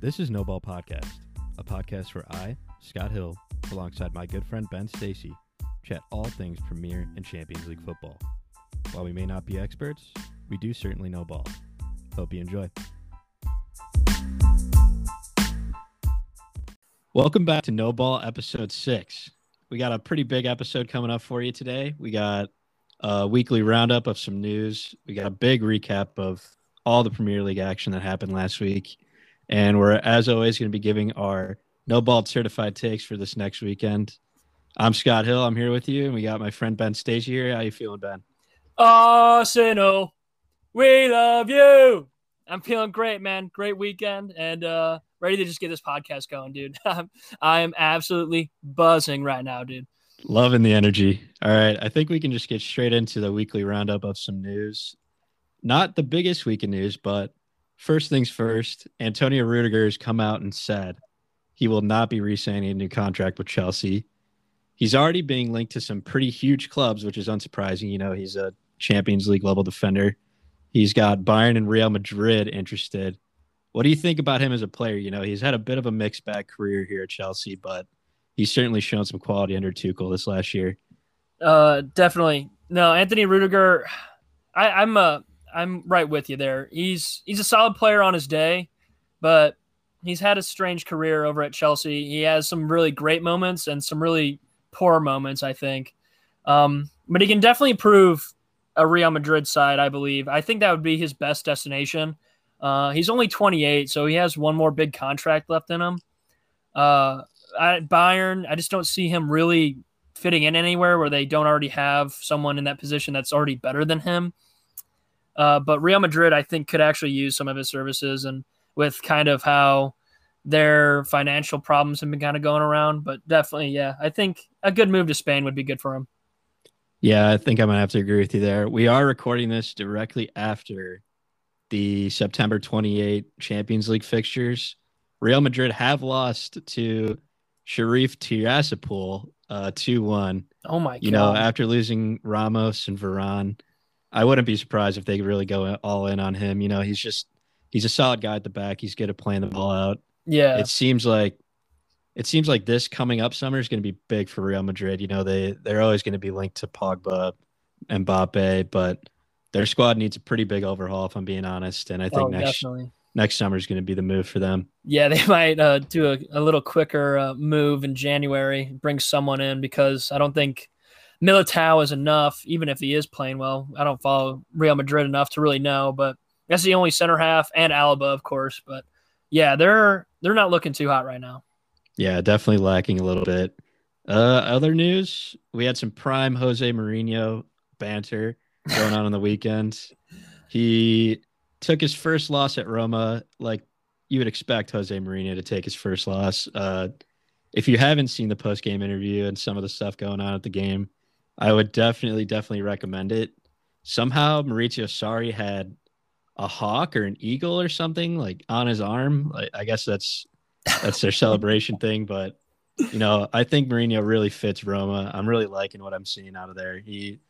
This is No Ball Podcast, a podcast where I, Scott Hill, alongside my good friend Ben Stacy, chat all things Premier and Champions League football. While we may not be experts, we do certainly know ball. Hope you enjoy. Welcome back to No Ball episode six. We got a pretty big episode coming up for you today. We got a weekly roundup of some news. We got a big recap of all the Premier League action that happened last week. And we're, as always, going to be giving our no ball certified takes for this next weekend. I'm Scott Hill. I'm here with you, and we got my friend Ben Stacey here. How you feeling, Ben? Arsenal, we love you. I'm feeling great, man. Great weekend, and uh, ready to just get this podcast going, dude. I am absolutely buzzing right now, dude. Loving the energy. All right, I think we can just get straight into the weekly roundup of some news. Not the biggest week of news, but first things first, Antonio Rudiger has come out and said he will not be re-signing a new contract with Chelsea. He's already being linked to some pretty huge clubs, which is unsurprising. You know, he's a Champions League level defender. He's got Bayern and Real Madrid interested. What do you think about him as a player? You know, he's had a bit of a mixed bag career here at Chelsea, but he's certainly shown some quality under Tuchel this last year. Uh, definitely. No, Anthony Rudiger. I, I'm a I'm right with you there. He's he's a solid player on his day, but he's had a strange career over at Chelsea. He has some really great moments and some really poor moments, I think. Um, but he can definitely prove a Real Madrid side, I believe. I think that would be his best destination. Uh, he's only 28, so he has one more big contract left in him. Uh, Bayern, I just don't see him really fitting in anywhere where they don't already have someone in that position that's already better than him. Uh, but Real Madrid, I think, could actually use some of his services, and with kind of how their financial problems have been kind of going around. But definitely, yeah, I think a good move to Spain would be good for him. Yeah, I think I'm gonna have to agree with you there. We are recording this directly after the September 28 Champions League fixtures. Real Madrid have lost to Sheriff Tiraspol uh 2-1. Oh my god. You know, after losing Ramos and Varane. I wouldn't be surprised if they really go all in on him. You know, he's just he's a solid guy at the back. He's good at playing the ball out. Yeah. It seems like it seems like this coming up summer is going to be big for Real Madrid. You know, they they're always going to be linked to Pogba, Mbappe, but their squad needs a pretty big overhaul if I'm being honest. And I think oh, next definitely. next summer is going to be the move for them. Yeah, they might uh, do a, a little quicker uh, move in January, bring someone in because I don't think Militao is enough, even if he is playing well. I don't follow Real Madrid enough to really know, but that's the only center half and Alaba, of course. But yeah, they're they're not looking too hot right now. Yeah, definitely lacking a little bit. Uh, other news: we had some prime Jose Mourinho banter going on on the weekend. He took his first loss at Roma, like you would expect Jose Mourinho to take his first loss. Uh, if you haven't seen the post game interview and some of the stuff going on at the game, I would definitely, definitely recommend it. Somehow Maurizio Sarri had a hawk or an eagle or something like on his arm. Like, I guess that's that's their celebration thing. But you know, I think Mourinho really fits Roma. I'm really liking what I'm seeing out of there. He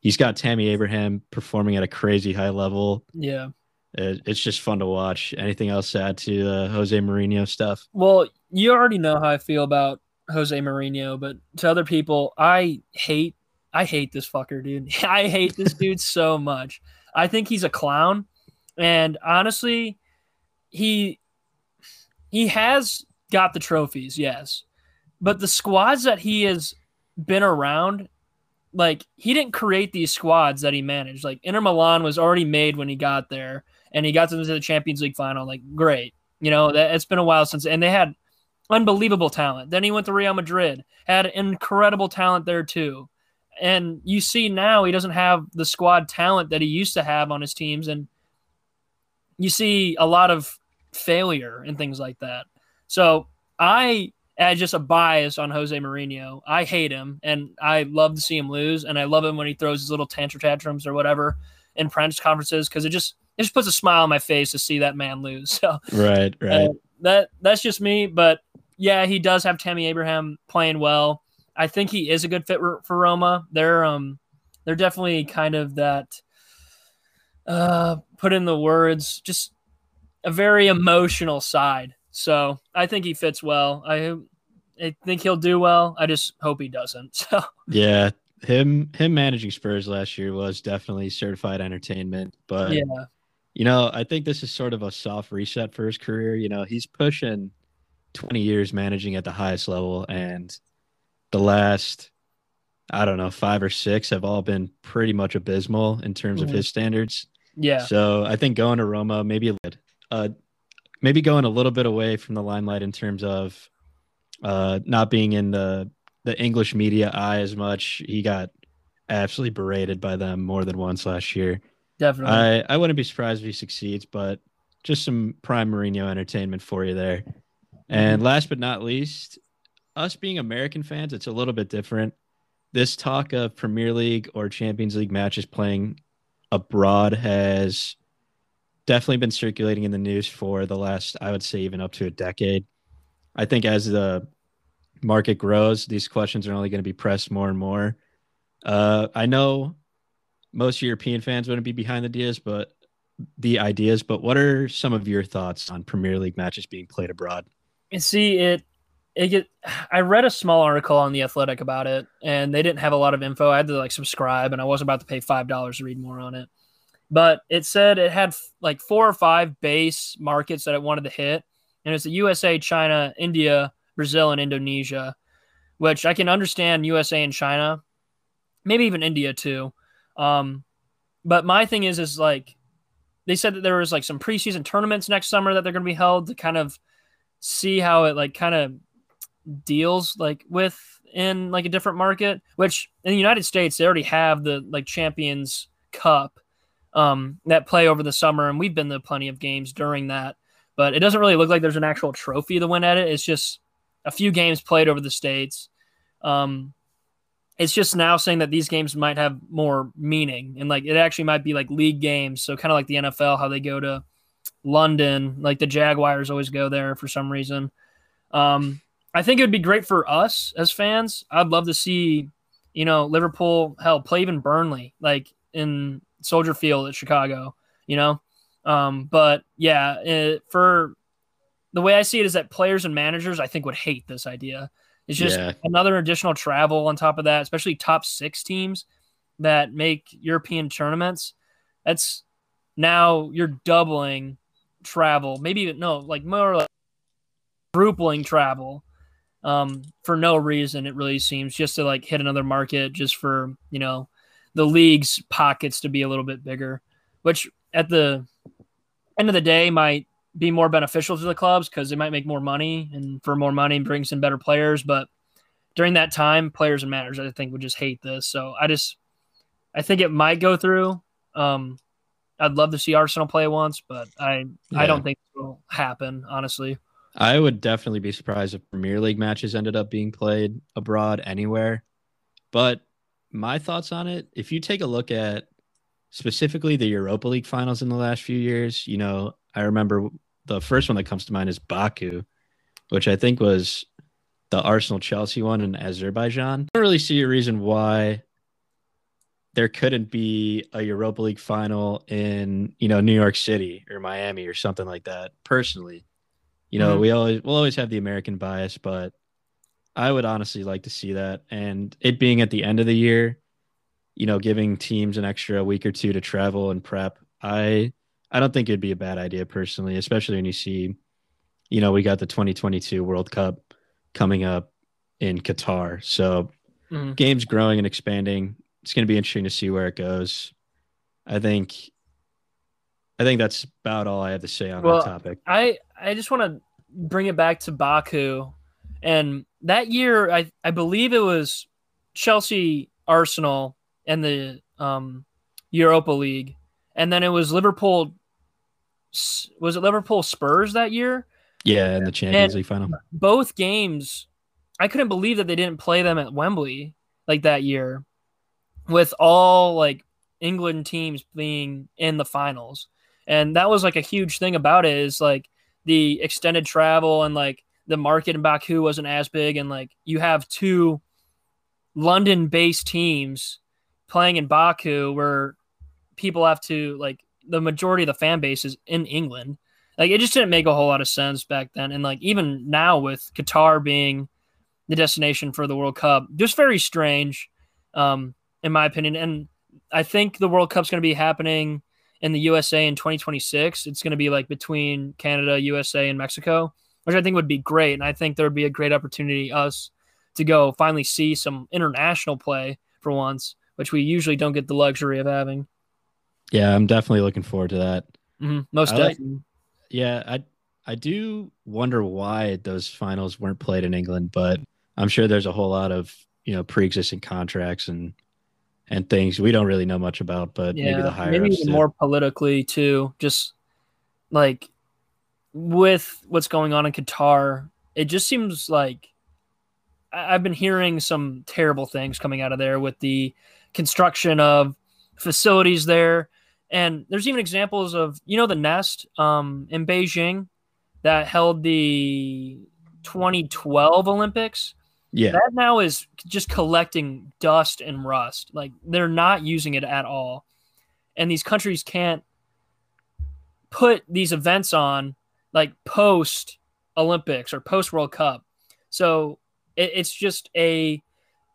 he's got Tammy Abraham performing at a crazy high level. Yeah. It, it's just fun to watch. Anything else to add to the Jose Mourinho stuff? Well, you already know how I feel about Jose Mourinho, but to other people, I hate I hate this fucker, dude. I hate this dude so much. I think he's a clown. And honestly, he he has got the trophies, yes. But the squads that he has been around, like he didn't create these squads that he managed. Like Inter Milan was already made when he got there and he got them to the Champions League final. Like, great. You know, that it's been a while since and they had unbelievable talent. Then he went to Real Madrid, had incredible talent there too and you see now he doesn't have the squad talent that he used to have on his teams and you see a lot of failure and things like that. So i as just a bias on jose Mourinho, i hate him and i love to see him lose and i love him when he throws his little tantrum tantrums or whatever in press conferences because it just it just puts a smile on my face to see that man lose. So right right. uh, that that's just me but yeah he does have tammy abraham playing well I think he is a good fit for, Roma. They're um they're definitely kind of that uh put in the words just a very emotional side. So I think he fits well. I I think he'll do well. I just hope he doesn't. So yeah, him him managing Spurs last year was definitely certified entertainment. But yeah, you know, I think this is sort of a soft reset for his career. You know, he's pushing 20 years managing at the highest level, and the last I don't know five or six have all been pretty much abysmal in terms Mhm. of his standards. yeah, So I think going to Roma, maybe uh, maybe going a little bit away from the limelight in terms of uh, not being in the the English media eye as much. He got absolutely berated by them more than once last year. definitely. I I wouldn't be surprised if he succeeds, but just some prime Mourinho entertainment for you there. And last but not least, us being American fans, it's a little bit different. This talk of Premier League or Champions League matches playing abroad has definitely been circulating in the news for the last, I would say, even up to a decade. I think as the market grows, these questions are only going to be pressed more and more. Uh, I know most European fans wouldn't be behind the ideas, but the ideas. But what are some of your thoughts on Premier League matches being played abroad? And see it it get I read a small article on the Athletic about it and they didn't have a lot of info. I had to like subscribe and I wasn't about to pay five dollars to read more on it. But it said it had like four or five base markets that it wanted to hit. And it's the USA, China, India, Brazil, and Indonesia, which I can understand USA and China, maybe even India too. Um, but my thing is is like they said that there was like some preseason tournaments next summer that they're gonna be held to kind of see how it like kind of deals like with in like a different market which in the united states they already have the like champions cup um that play over the summer and we've been to plenty of games during that. But it doesn't really look like there's an actual trophy to win at it. It's just a few games played over the states. Um it's just now saying that these games might have more meaning and like it actually might be like league games. So kind of like the nfl how they go to London, like the Jaguars always go there for some reason. Um, I think it would be great for us as fans. I'd love to see, you know, Liverpool, hell, play even Burnley, like in Soldier Field at Chicago, you know? Um, but yeah, it, for the way I see it is that players and managers, I think, would hate this idea. It's just Yeah. another additional travel on top of that, especially top six teams that make European tournaments. That's now you're doubling travel, maybe even no, like more like quadrupling travel um, for no reason. It really seems just to like hit another market, just for you know the league's pockets to be a little bit bigger, which at the end of the day might be more beneficial to the clubs because they might make more money and for more money brings in better players. But during that time, players and managers I think would just hate this. So I just I think it might go through. Um, I'd love to see Arsenal play once, but I I don't think it will happen. Honestly, I would definitely be surprised if Premier League matches ended up being played abroad anywhere. But my thoughts on it, if you take a look at specifically the Europa League finals in the last few years, you know, I remember the first one that comes to mind is Baku, which I think was the Arsenal Chelsea one in Azerbaijan. I don't really see a reason why there couldn't be a Europa League final in, you know, New York City or Miami or something like that. Personally, you know, Mhm. we always we'll always have the American bias, but I would honestly like to see that. And it being at the end of the year, you know, giving teams an extra week or two to travel and prep, I I don't think it'd be a bad idea personally, especially when you see, you know, we got the 2022 World Cup coming up in Qatar. So Mhm. games growing and expanding. It's going to be interesting to see where it goes. I think I think that's about all I have to say on Well, that topic. I I just want to bring it back to Baku, and that year I I believe it was Chelsea, Arsenal, and the um, Europa League, and then it was Liverpool. Was it Liverpool Spurs that year? Yeah, in the Champions And- League final. both games I couldn't believe that they didn't play them at Wembley like that year with all like England teams being in the finals. And that was like a huge thing about it is like the extended travel and like the market in Baku wasn't as big and like you have two London based teams playing in Baku where people have to like the majority of the fan base is in England. Like it just didn't make a whole lot of sense back then. And like even now with Qatar being the destination for the World Cup, just very strange, um, in my opinion. And I think the World Cup's going to be happening in the USA in 2026. It's going to be like between Canada, USA, and Mexico, which I think would be great. And I think there would be a great opportunity us to go finally see some international play for once, which we usually don't get the luxury of having. Yeah, I'm definitely looking forward to that. Mm-hmm. Most like- definitely. Yeah, I I do wonder why those finals weren't played in England, but I'm sure there's a whole lot of you know pre-existing contracts and and things we don't really know much about, but maybe the higher maybe even more politically too. Just like with what's going on in Qatar, it just seems like I've been hearing some terrible things coming out of there with the construction of facilities there. And there's even examples of, you know, the Nest um, in Beijing that held the 2012 Olympics yeah, that now is just collecting dust and rust. Like they're not using it at all. And these countries can't put these events on like post Olympics or post World Cup. So it, it's just a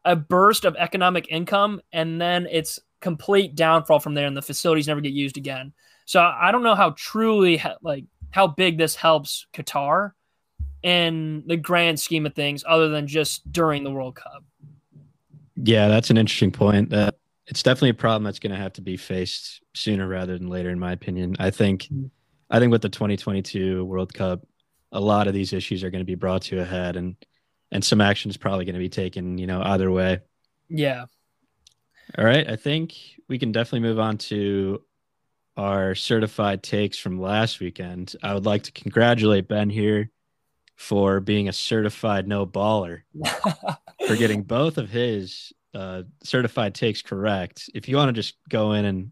a burst of economic income and then it's complete downfall from there and the facilities never get used again. So I don't know how truly like how big this helps Qatar in the grand scheme of things other than just during the World Cup. yeah, that's an interesting point. That it's definitely a problem that's going to have to be faced sooner rather than later, in my opinion. I think. I think with the 2022 World Cup, a lot of these issues are going to be brought to a head, and and some action is probably going to be taken, you know, either way. Yeah. All right. I think we can definitely move on to our certified takes from last weekend. I would like to congratulate Ben here for being a certified no baller, for getting both of his uh, certified takes correct. If you want to just go in and,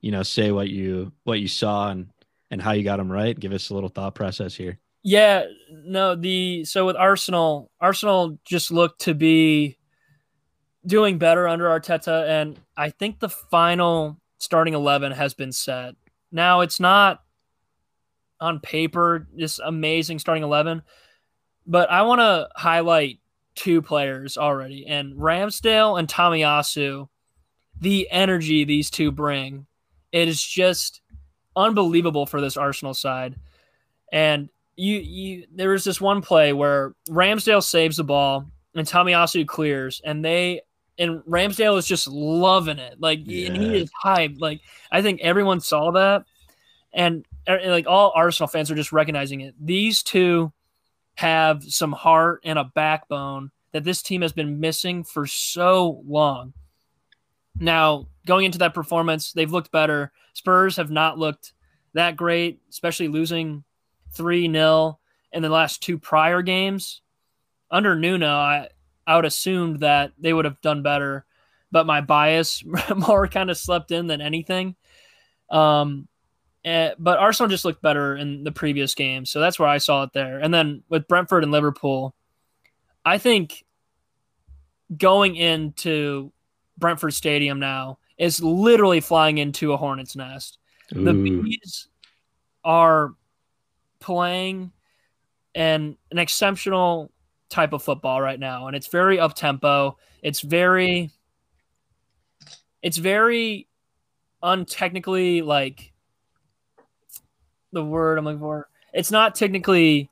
you know, say what you what you saw and and how you got them right, give us a little thought process here. yeah, no, the so with Arsenal, Arsenal just looked to be doing better under Arteta and I think the final starting 11 has been set. Now it's not on paper this amazing starting 11, but I want to highlight two players already and Ramsdale and Tomiyasu, the energy these two bring. It is just unbelievable for this Arsenal side. And you you there was this one play where Ramsdale saves the ball and Tomiyasu clears and they and Ramsdale is just loving it. Like and Yeah. he is hyped. Like I think everyone saw that. And like all Arsenal fans are just recognizing it. These two have some heart and a backbone that this team has been missing for so long. Now, going into that performance, they've looked better. Spurs have not looked that great, especially losing 3 0 in the last two prior games. Under Nuno, I, I would assume that they would have done better, but my bias more kind of slept in than anything. Um, eh, but Arsenal just looked better in the previous game, so that's where I saw it there. And then with Brentford and Liverpool, I think going into Brentford Stadium now is literally flying into a hornet's nest. The bees are playing an an exceptional type of football right now, and it's very up tempo. It's very, it's very untechnically like the word I'm looking for. It's not technically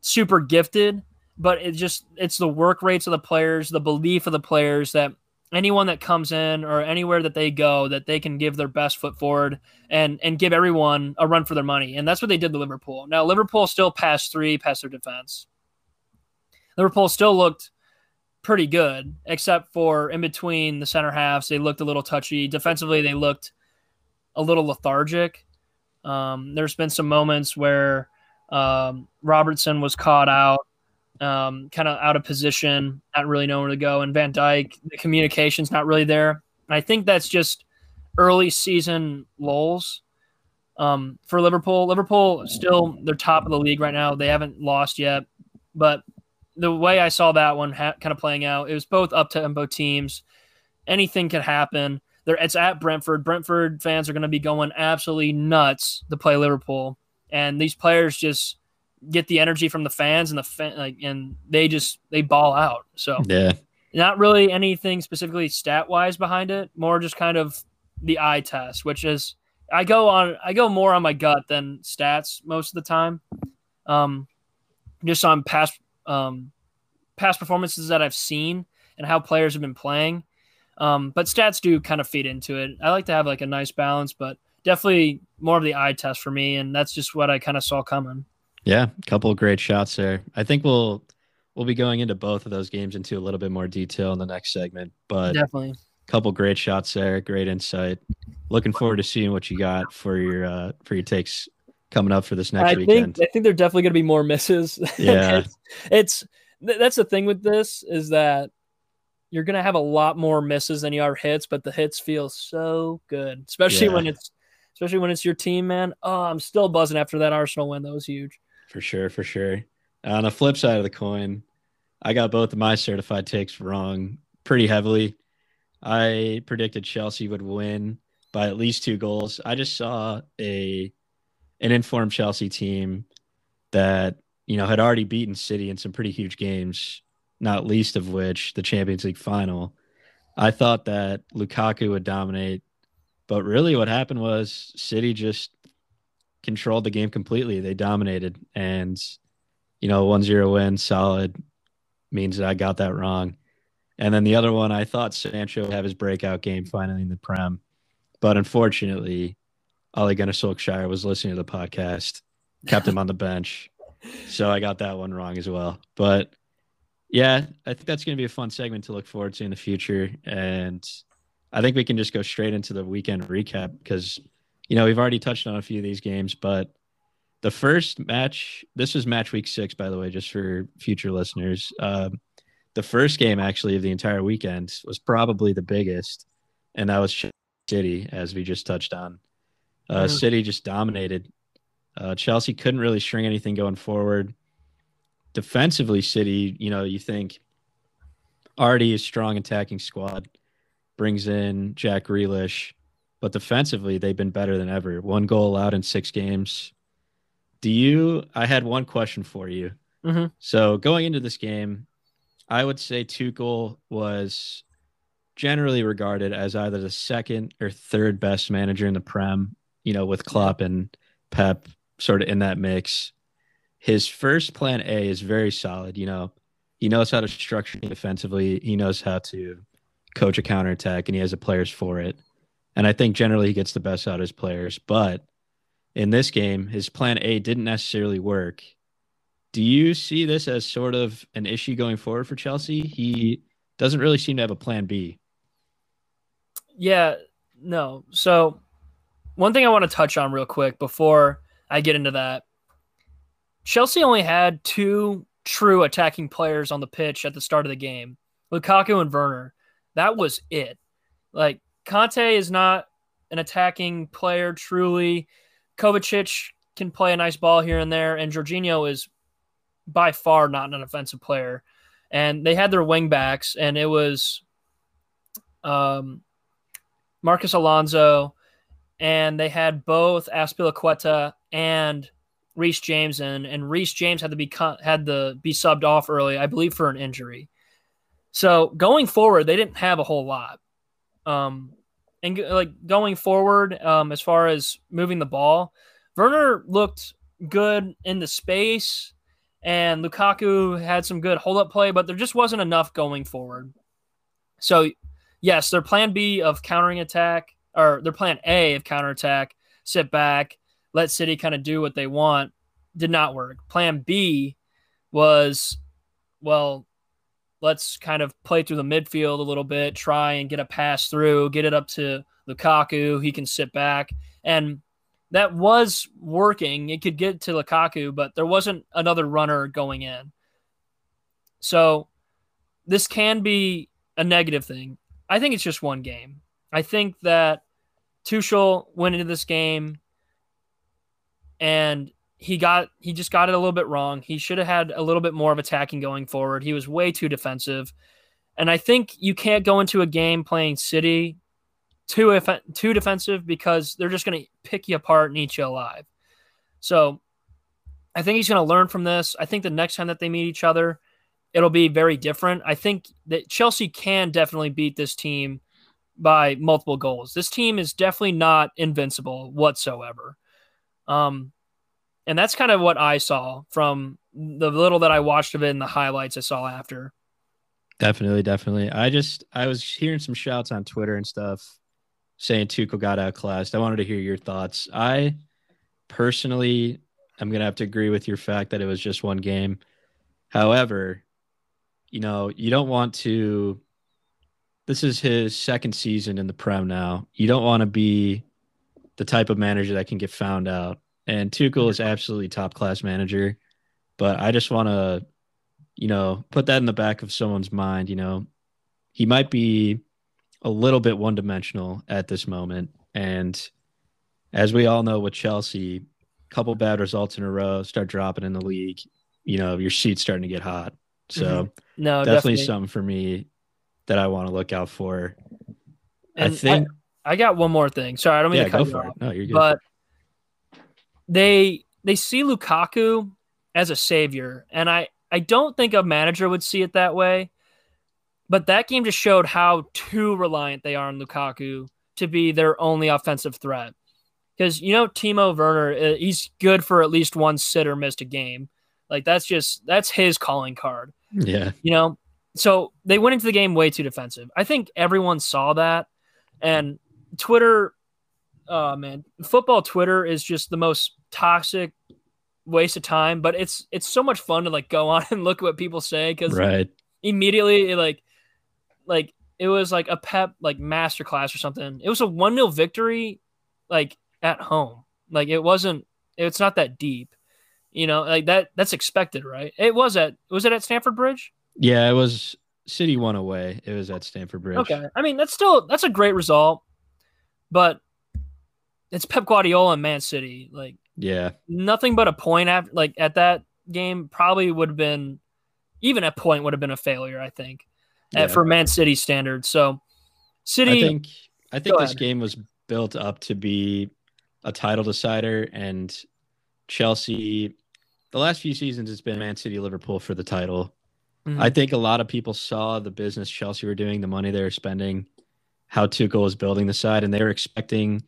super gifted, but it just it's the work rates of the players, the belief of the players that anyone that comes in or anywhere that they go that they can give their best foot forward and and give everyone a run for their money. And that's what they did to Liverpool. Now Liverpool still passed three past their defense. Liverpool still looked pretty good, except for in between the center halves, they looked a little touchy. Defensively, they looked a little lethargic. Um, there's been some moments where um, Robertson was caught out, um, kind of out of position, not really knowing where to go. And Van Dijk, the communication's not really there. And I think that's just early season lulls um, for Liverpool. Liverpool still they're top of the league right now. They haven't lost yet, but the way I saw that one ha- kind of playing out, it was both up to tempo teams. Anything could happen. There, it's at Brentford. Brentford fans are going to be going absolutely nuts to play Liverpool, and these players just get the energy from the fans and the fan, like, and they just they ball out. So Yeah. not really anything specifically stat wise behind it, more just kind of the eye test, which is I go on I go more on my gut than stats most of the time. Um, just on past um, past performances that I've seen and how players have been playing. Um, but stats do kind of feed into it. I like to have like a nice balance, but definitely more of the eye test for me, and that's just what I kind of saw coming. Yeah, a couple of great shots there. I think we'll we'll be going into both of those games into a little bit more detail in the next segment, but Definitely. a couple great shots there, great insight. Looking forward to seeing what you got for your uh for your takes coming up for this next I weekend. think I think there are definitely going to be more misses. Yeah. it's, it's that's the thing with this is that you're going to have a lot more misses than you are hits, but the hits feel so good, especially Yeah. when it's especially when it's your team, man. Oh, I'm still buzzing after that Arsenal win. That was huge. For sure, for sure. Uh, on the flip side of the coin, I got both of my certified takes wrong pretty heavily. I predicted Chelsea would win by at least two goals. I just saw a an informed Chelsea team that you know had already beaten City in some pretty huge games, not least of which the Champions League final. I thought that Lukaku would dominate, but really what happened was City just controlled the game completely. They dominated and you know, 1-0 win solid means that I got that wrong. And then the other one, I thought Sancho would have his breakout game finally in the Prem. But unfortunately, Ole Gunnar Solskjaer was listening to the podcast, kept him on the bench. So I got that one wrong as well. But yeah, I think that's going to be a fun segment to look forward to in the future. And I think we can just go straight into the weekend recap because, you know, we've already touched on a few of these games, but the first match, this was match week six, by the way, just for future listeners. Um, the first game actually of the entire weekend was probably the biggest, and that was City, as we just touched on. Uh. City just dominated. Uh, Chelsea couldn't really string anything going forward. Defensively, City, you know, you think already a strong attacking squad brings in Jack Grealish, but defensively they've been better than ever. One goal allowed in six games. Do you? I had one question for you. Mhm. So going into this game, I would say Tuchel was generally regarded as either the second or third best manager in the Prem. You know, with Klopp and Pep sort of in that mix. His first plan A is very solid. You know, he knows how to structure defensively. He knows how to coach a counterattack, and he has the players for it. And I think generally he gets the best out of his players. But in this game, his plan A didn't necessarily work. Do you see this as sort of an issue going forward for Chelsea? He doesn't really seem to have a plan B. Yeah, no. So, one thing I want to touch on real quick before I get into that Chelsea only had two true attacking players on the pitch at the start of the game Lukaku and Werner. That was it. Like, Kanté is not an attacking player truly. Kovacic can play a nice ball here and there, and Jorginho is by far not an offensive player. And they had their wing backs, and it was um, Marcos Alonso, and they had both Azpilicueta and Reece James in, and Reece James had to be cut, had to be subbed off early, I believe, for an injury. So going forward, they didn't have a whole lot. Um, and like going forward, um, as far as moving the ball, Werner looked good in the space, and Lukaku had some good hold up play, but there just wasn't enough going forward. So yes, their plan B of countering attack or their plan A of counterattack, sit back, let City kind of do what they want, did not work. Plan B was, well, let's kind of play through the midfield a little bit, try and get a pass through, get it up to Lukaku. He can sit back. And that was working. It could get to Lukaku, but there wasn't another runner going in. So this can be a negative thing. I think it's just one game. I think that Tuchel went into this game and he got he just got it a little bit wrong. He should have had a little bit more of attacking going forward. He was way too defensive. And I think you can't go into a game playing City too too defensive because they're just going to pick you apart and eat you alive. So I think he's going to learn from this. I think the next time that they meet each other, it'll be very different. I think that Chelsea can definitely beat this team by multiple goals. This team is definitely not invincible whatsoever. Um, and that's kind of what I saw from the little that I watched of it and the highlights I saw after. Definitely, definitely. I just I was hearing some shouts on Twitter and stuff saying Tuchel got outclassed. I wanted to hear your thoughts. I personally I'm gonna have to agree with your fact that it was just one game. However, you know, you don't want to this is his second season in the Prem now. You don't want to be the type of manager that can get found out. And Tuchel is absolutely top class manager. But I just want to, you know, put that in the back of someone's mind. You know, he might be a little bit one dimensional at this moment. And as we all know with Chelsea, a couple bad results in a row, start dropping in the league, you know, your seat's starting to get hot. So mm-hmm. no, definitely, definitely, something for me that I want to look out for. And I think I, I, got one more thing. Sorry, I don't mean yeah, to cut go for off, it. No, you're good. But they they see Lukaku as a savior, and I I don't think a manager would see it that way. But that game just showed how too reliant they are on Lukaku to be their only offensive threat. Because you know Timo Werner, uh, he's good for at least one sit or missed a game. Like that's just that's his calling card. Yeah. You know, so they went into the game way too defensive. I think everyone saw that, and Twitter, oh man, football Twitter is just the most toxic waste of time. But it's it's so much fun to like go on and look at what people say because right immediately it, like like it was like a pep like masterclass or something. It was a one 0 victory, like at home. Like it wasn't. It's not that deep, you know. Like that. That's expected, right? It was at. Was it at Stamford Bridge? Yeah, it was City won away. It was at Stamford Bridge. Okay. I mean, that's still that's a great result, but it's Pep Guardiola and Man City. Like, yeah, nothing but a point after like at that game probably would have been even a point would have been a failure. I think yeah. at, for Man City standards. So, City. I think I think this ahead. game was built up to be a title decider, and Chelsea. The last few seasons, it's been Man City, Liverpool for the title. Mm-hmm. I think a lot of people saw the business Chelsea were doing, the money they were spending, how Tuchel was building the side, and they were expecting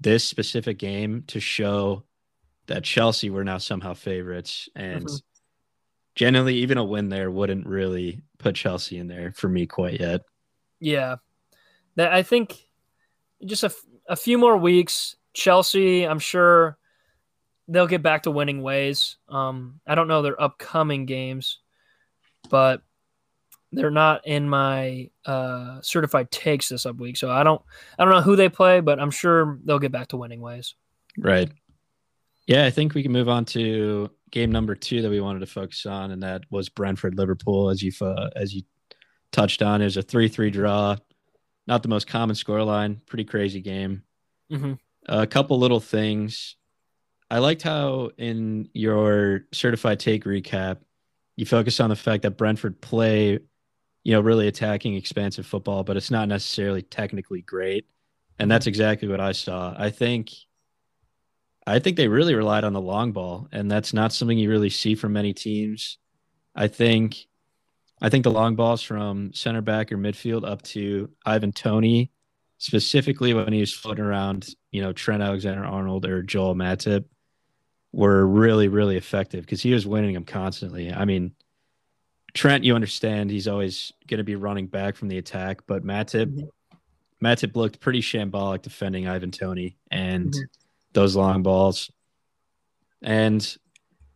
this specific game to show that Chelsea were now somehow favorites. And mm-hmm. generally, even a win there wouldn't really put Chelsea in there for me quite yet. Yeah. That I think just a, f- a few more weeks, Chelsea, I'm sure they'll get back to winning ways. Um, I don't know their upcoming games but they're not in my uh, certified takes this up week. So I don't I don't know who they play, but I'm sure they'll get back to winning ways. Right. Yeah, I think we can move on to game number two that we wanted to focus on, and that was Brentford Liverpool. As you uh, as you touched on, it was a three three draw. Not the most common scoreline. Pretty crazy game. Mm-hmm. A couple little things. I liked how in your certified take recap you focus on the fact that Brentford play, you know, really attacking, expansive football, but it's not necessarily technically great. And that's mm-hmm. exactly what I saw. I think I think they really relied on the long ball, and that's not something you really see from many teams. I think I think the long balls from center back or midfield up to Ivan Toney, specifically when he was floating around, you know, Trent Alexander Arnold or Joel Matip, were really, really effective because he was winning them constantly. I mean, Trent, you understand he's always going to be running back from the attack, but Matip, mm-hmm. Matip looked pretty shambolic defending Ivan Toney and mm-hmm. those long balls. And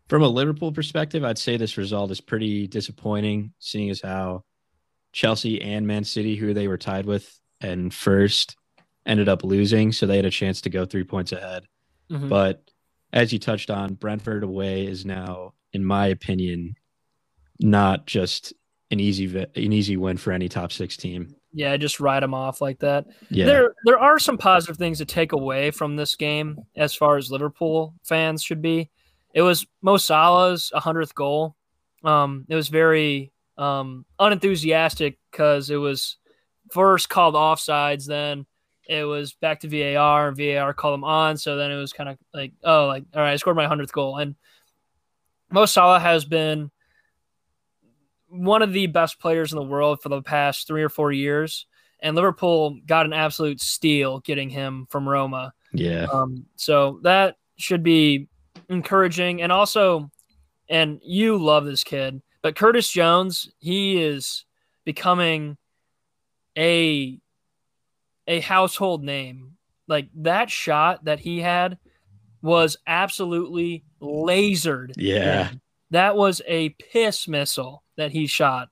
from a Liverpool perspective, I'd say this result is pretty disappointing, seeing as how Chelsea and Man City, who they were tied with and first, ended up losing. So they had a chance to go three points ahead. Mm-hmm. But as you touched on, Brentford away is now, in my opinion, not just an easy an easy win for any top six team. Yeah, just write them off like that. Yeah. There there are some positive things to take away from this game as far as Liverpool fans should be. It was Mo Salah's 100th goal. Um, it was very um, unenthusiastic because it was first called offsides, then it was back to VAR and VAR called him on. So then it was kind of like, oh, like, all right, I scored my 100th goal. And Mo Salah has been one of the best players in the world for the past three or four years. And Liverpool got an absolute steal getting him from Roma. Yeah. Um, so that should be encouraging. And also, and you love this kid, but Curtis Jones, he is becoming a a household name. Like that shot that he had was absolutely lasered. Yeah. That was a piss missile that he shot.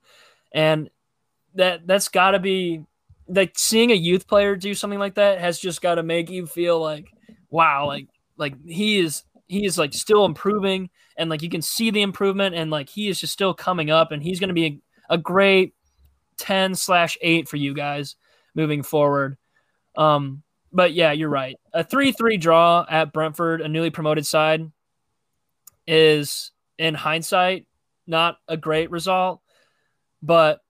And that that's got to be like seeing a youth player do something like that has just got to make you feel like wow, like like he is he is like still improving and like you can see the improvement and like he is just still coming up and he's going to be a, a great 10 slash 8 for you guys moving forward um but yeah you're right a 3-3 draw at brentford a newly promoted side is in hindsight not a great result but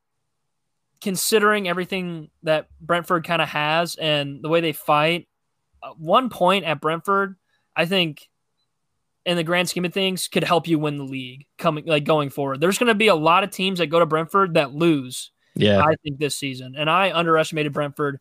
considering everything that brentford kind of has and the way they fight uh, one point at brentford i think in the grand scheme of things could help you win the league coming like going forward. There's going to be a lot of teams that go to Brentford that lose. Yeah. I think this season. And I underestimated Brentford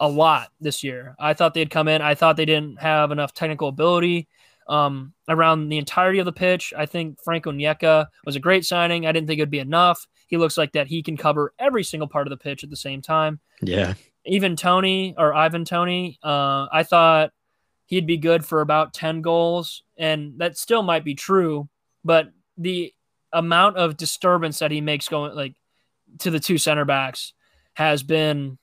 a lot this year. I thought they'd come in. I thought they didn't have enough technical ability um, around the entirety of the pitch. I think Frank Onyeka was a great signing. I didn't think it'd be enough. He looks like that he can cover every single part of the pitch at the same time. Yeah. Even Toney or Ivan Toney, uh, I thought he'd be good for about 10 goals. And that still might be true, but the amount of disturbance that he makes going like to the two center backs has been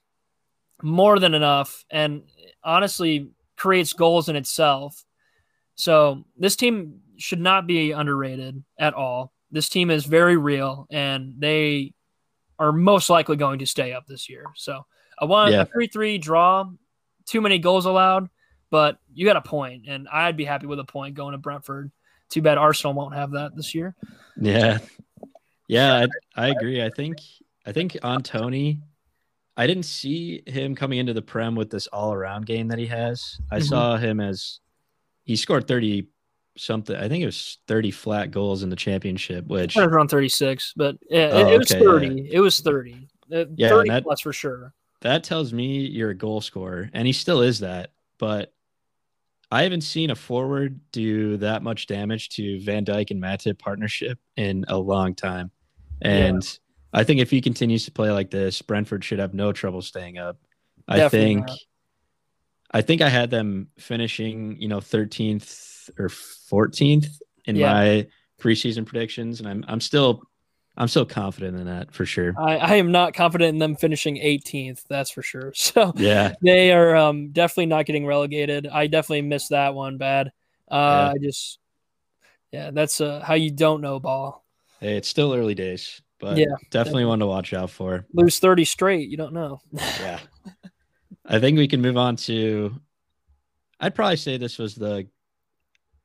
more than enough and honestly creates goals in itself. So this team should not be underrated at all. This team is very real and they are most likely going to stay up this year. So I want Yeah. a 3 3 draw, too many goals allowed, but you got a point, and I'd be happy with a point going to Brentford. Too bad Arsenal won't have that this year. Yeah. Yeah, I, I agree. I think I think on Tony, I didn't see him coming into the Prem with this all around game that he has. I Mhm. saw him as he scored 30 something. I think it was 30 flat goals in the championship, which around 36, but yeah, Oh, it, it was okay, yeah. 30. It was 30. Uh, Yeah, 30 that- plus for sure. that tells me you're a goal scorer, and he still is that. But I haven't seen a forward do that much damage to Van Dijk and Matip partnership in a long time. And I think if he continues to play like this, Brentford should have no trouble staying up. I think not. I think I had them finishing, you know, 13th or 14th in Yeah. my preseason predictions and I'm I'm still I'm still confident in that for sure. I, I am not confident in them finishing 18th. That's for sure. So Yeah. they are um, definitely not getting relegated. I definitely missed that one bad. Uh, Yeah. I just, yeah, that's uh, how you don't know ball. Hey, it's still early days, but Yeah, definitely definitely. one to watch out for. Lose 30 straight. You don't know. Yeah. I think we can move on to I'd probably say this was the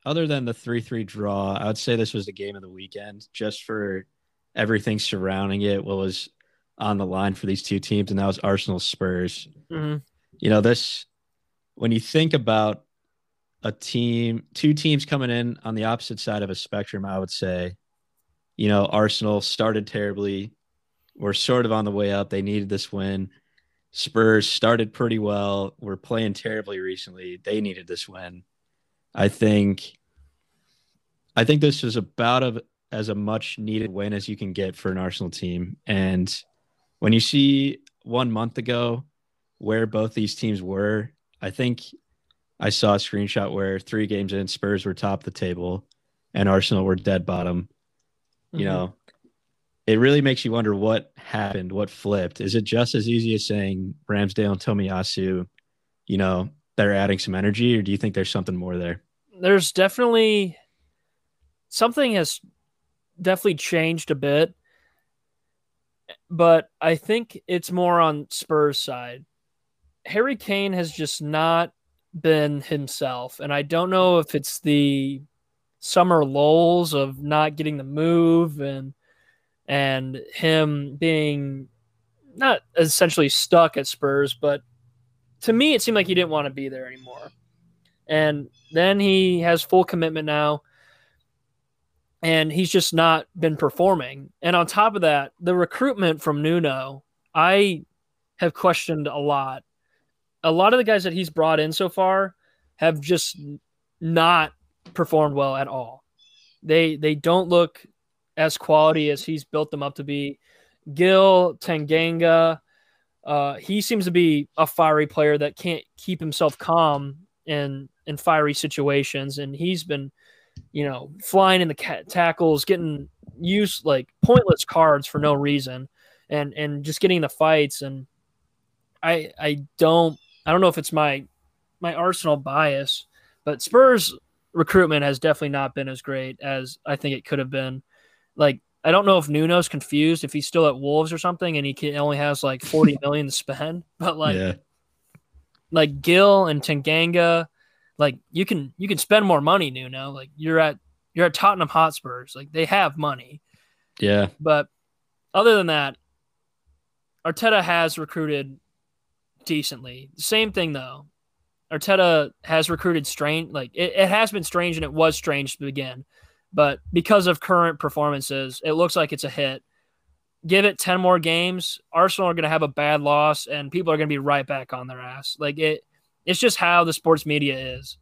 other than the 3-3 draw, I would say this was the game of the weekend just for everything surrounding it, what was on the line for these two teams and that was Arsenal Spurs. Mhm. You know, this when you think about a team, two teams coming in on the opposite side of a spectrum, I would say, you know, Arsenal started terribly, were sort of on the way up. They needed this win. Spurs started pretty well, were playing terribly recently. They needed this win. I think I think this was about a, as a much needed win as you can get for an Arsenal team. And when you see one month ago where both these teams were, I think I saw a screenshot where three games in, Spurs were top of the table and Arsenal were dead bottom. You Mhm. know, it really makes you wonder what happened, what flipped. Is it just as easy as saying Ramsdale and Tomiyasu, you know, they're adding some energy, or do you think there's something more there? there's definitely something has definitely changed a bit, but I think it's more on Spurs' side. Harry Kane has just not been himself, and I don't know if it's the summer lulls of not getting the move and and him being not essentially stuck at Spurs, but to me, it seemed like he didn't want to be there anymore. And then he has full commitment now, and he's just not been performing. And on top of that, the recruitment from Nuno, I have questioned a lot. A lot of the guys that he's brought in so far have just not performed well at all. They they don't look as quality as he's built them up to be. Gil Tanganga, uh, he seems to be a fiery player that can't keep himself calm in in fiery situations, and he's been, you know, flying in the tackles, getting used like pointless cards for no reason, and and just getting the fights. And I I don't I don't know if it's my my Arsenal bias, but Spurs recruitment has definitely not been as great as I think it could have been. Like I don't know if Nuno's confused if he's still at Wolves or something, and he can, only has like forty million to spend. But like, yeah. like Gil and Tanganga, like you can you can spend more money, Nuno. Like you're at you're at Tottenham Hotspurs. Like they have money. Yeah. But other than that, Arteta has recruited decently. Same thing though. Arteta has recruited strange. Like it, it has been strange, and it was strange to begin. But because of current performances, it looks like it's a hit. Give it 10 more games, Arsenal are going to have a bad loss and people are going to be right back on their ass. Like it it's just how the sports media is.